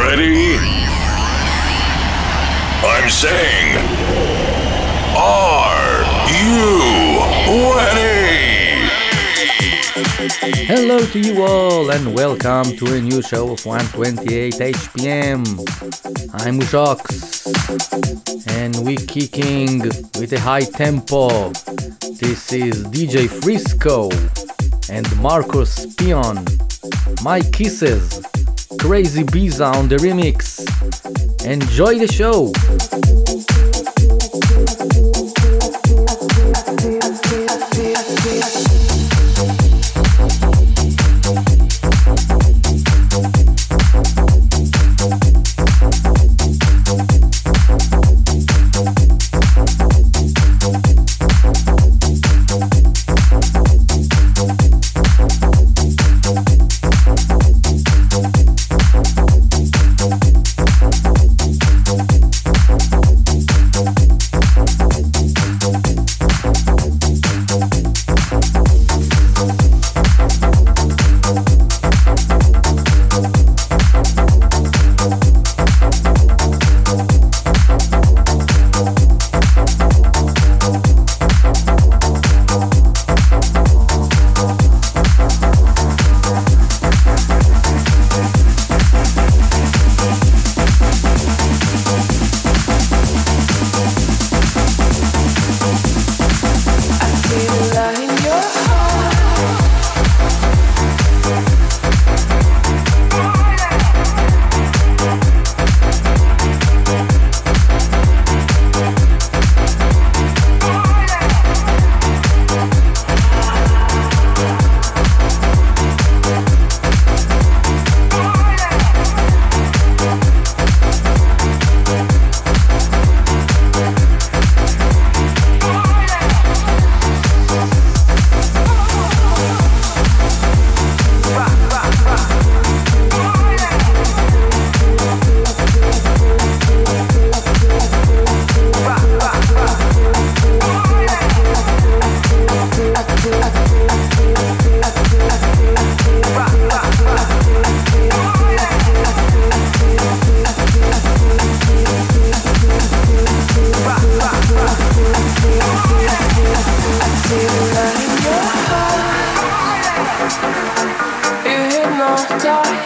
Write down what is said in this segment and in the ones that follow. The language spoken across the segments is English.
ready? I'm saying, are you ready? Hello to you all and welcome to a new show of 128 HPM. I'm Mushox and we're kicking with a high tempo. This is DJ Frisco and Marcos Peon. My Kisses. Crazibiza on the remix. Enjoy the show!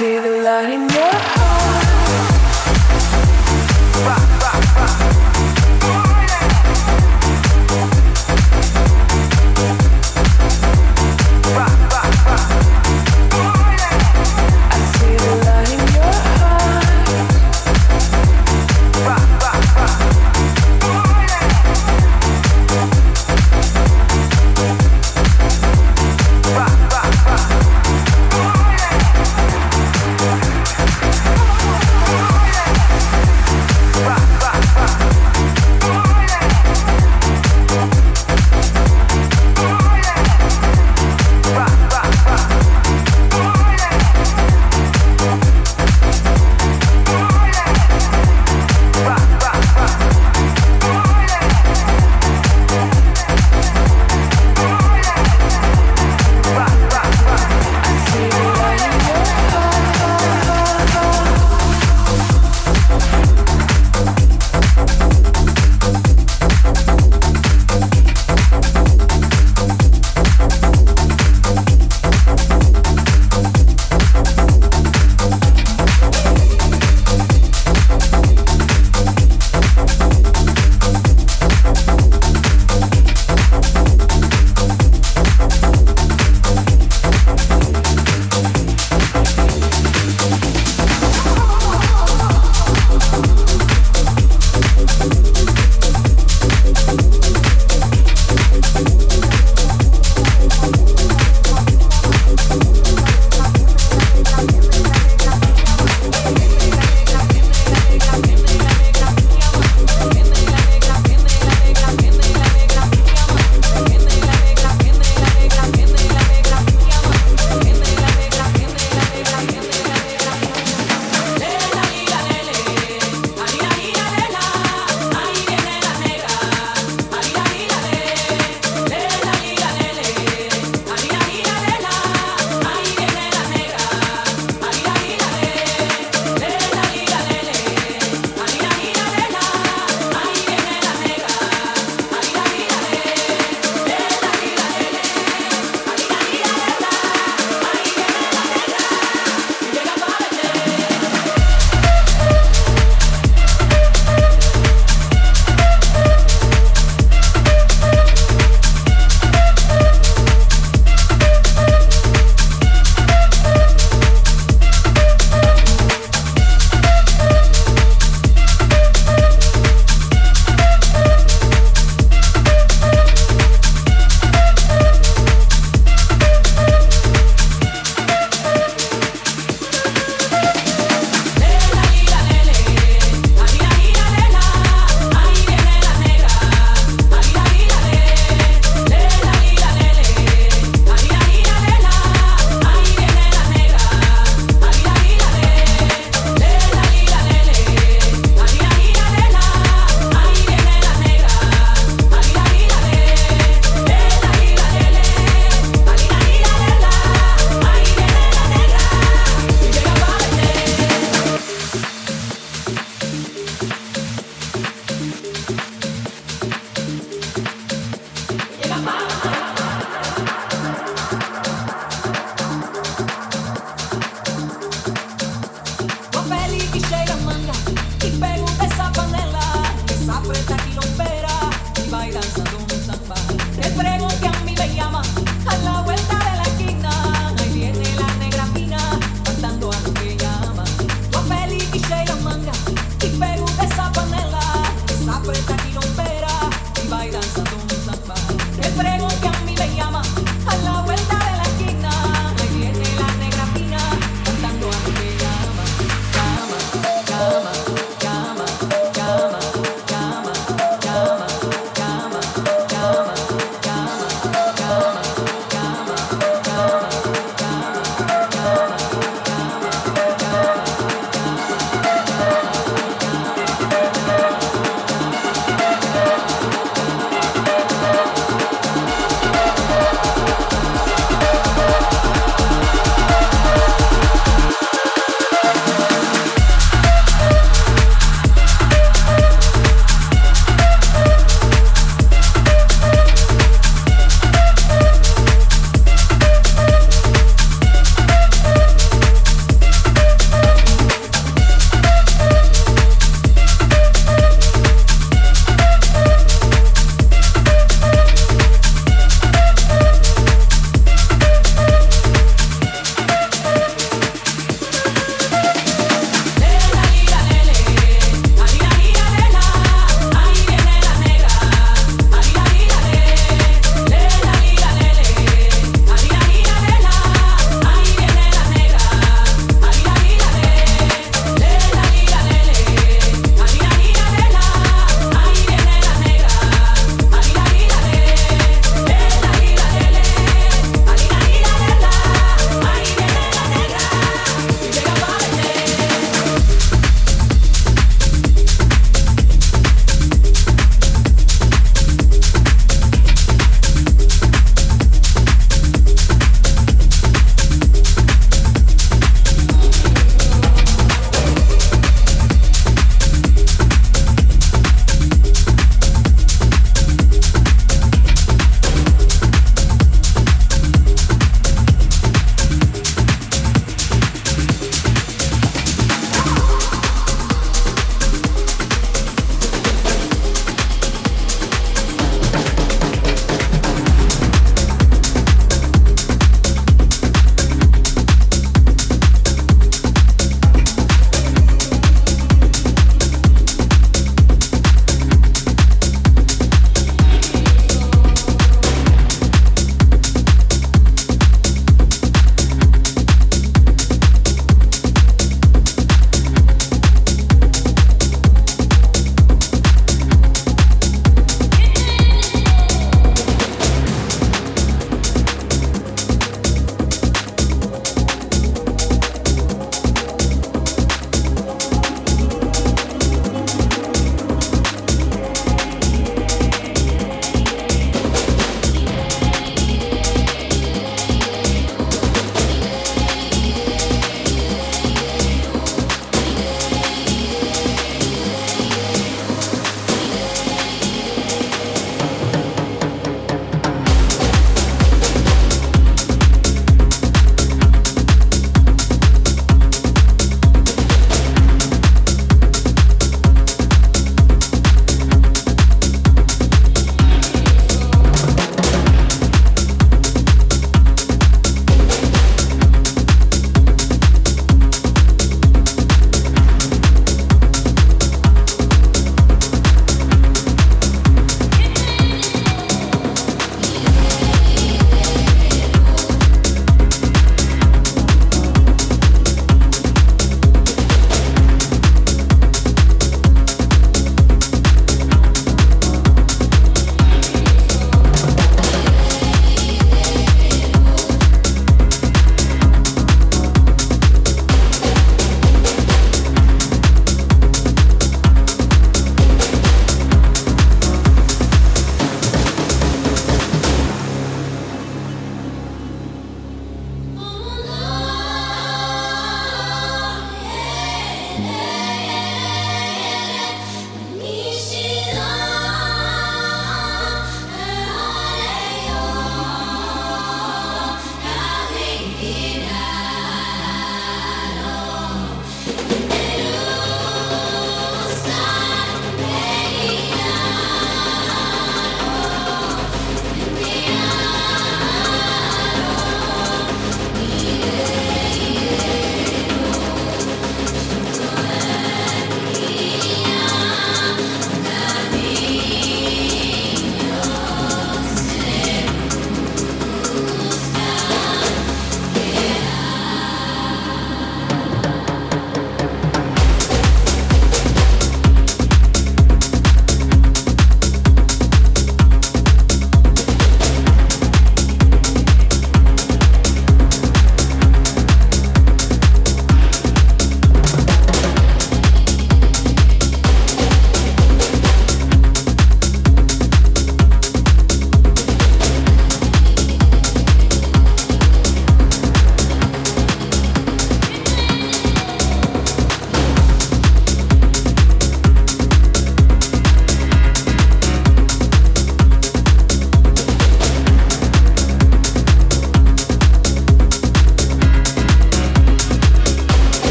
see the light in your heart.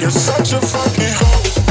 You're such a fucking host.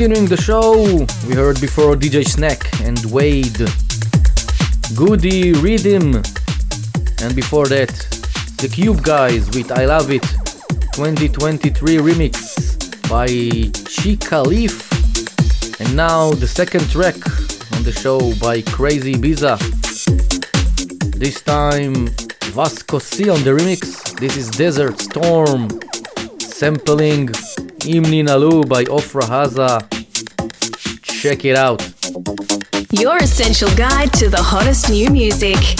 Continuing the show, we heard before DJ Snake and Wade, Guddi Riddim, and before that, the Cube Guys with I Love It 2023 remix by Chiccaleaf. And now the second track on the show by Crazibiza. This time Vasco C on the remix. This is Desert Storm sampling Im Nin'alu by Ofra Haza. Check it out. Your essential guide to the hottest new music.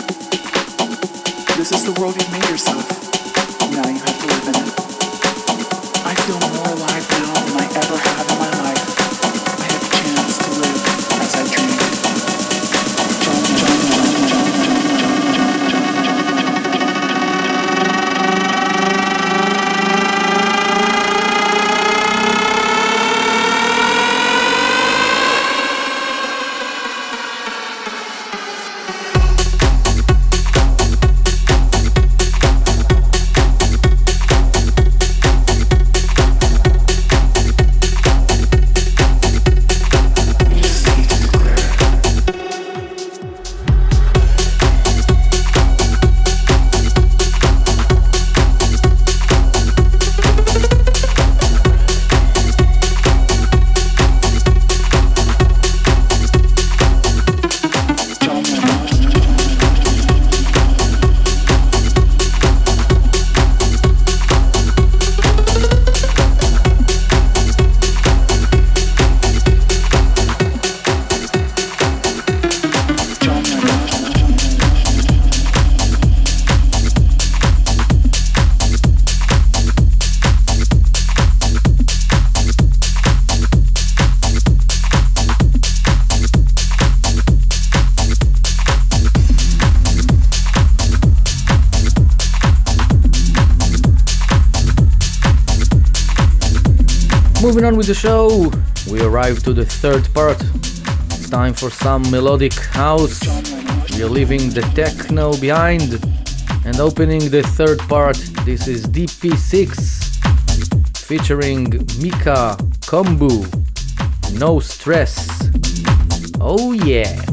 This is the world you've made yourself. Now you have to live in it. With the show, we arrive to the third part. It's time for some melodic house. We are leaving the techno behind and opening the third part. This is DP6 featuring Mikha Kombu. No stress. Oh yeah.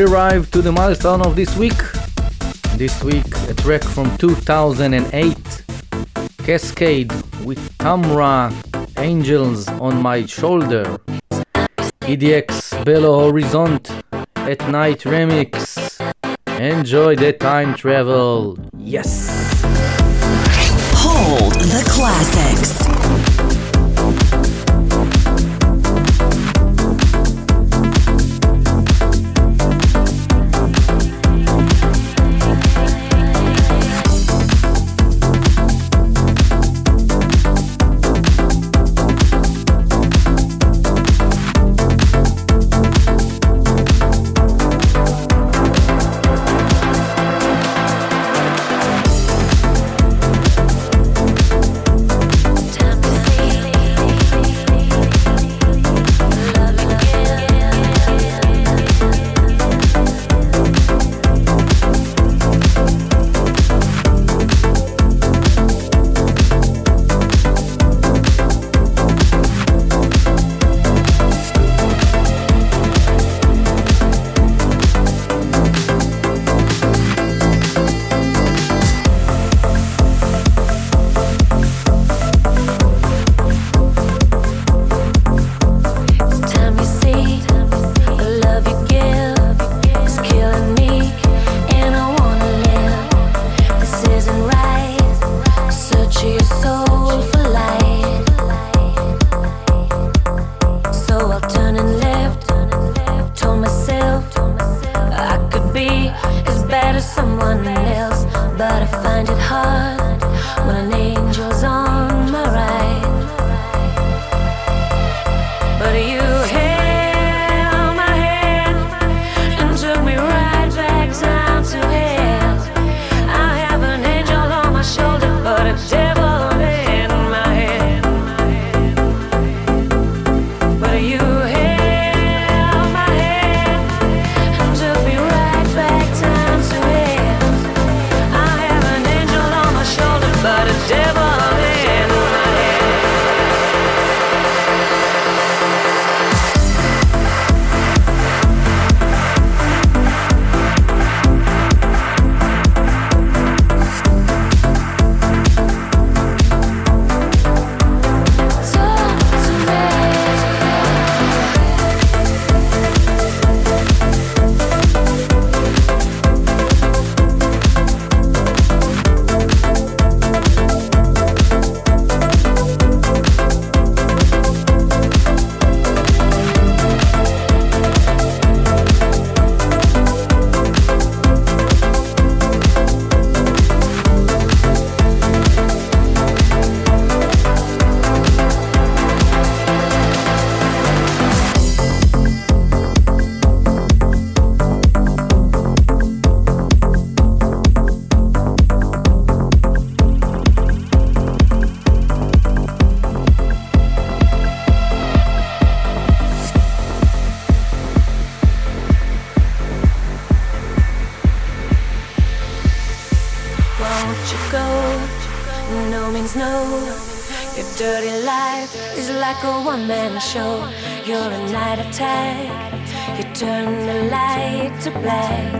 We arrived to the milestone of this week. This week, a track from 2008 Kaskade with Tamra Angels on My Shoulder. EDX Belo Horizonte at Night Remix. Enjoy the time travel. Yes! Hold the classics. to play.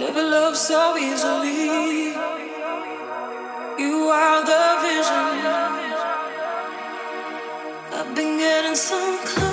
Never loved so easily. You are the vision. I've been getting so close.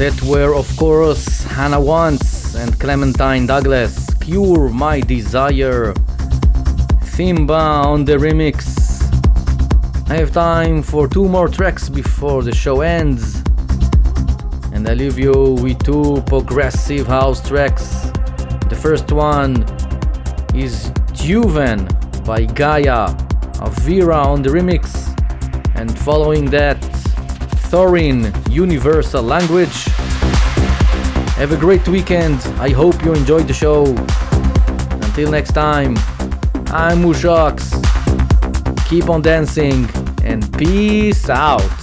That were, of course, Hannah Wants and Clementine Douglas. Cure My Desire. THEMBA on the remix. I have time for two more tracks before the show ends. And I leave you with two progressive house tracks. The first one is Tuvan by Gaia, Avira on the remix. And following that, Thorin Universal Language. Have a great weekend. I hope you enjoyed the show. Until next time, I'm Mushox. Keep on dancing and peace out.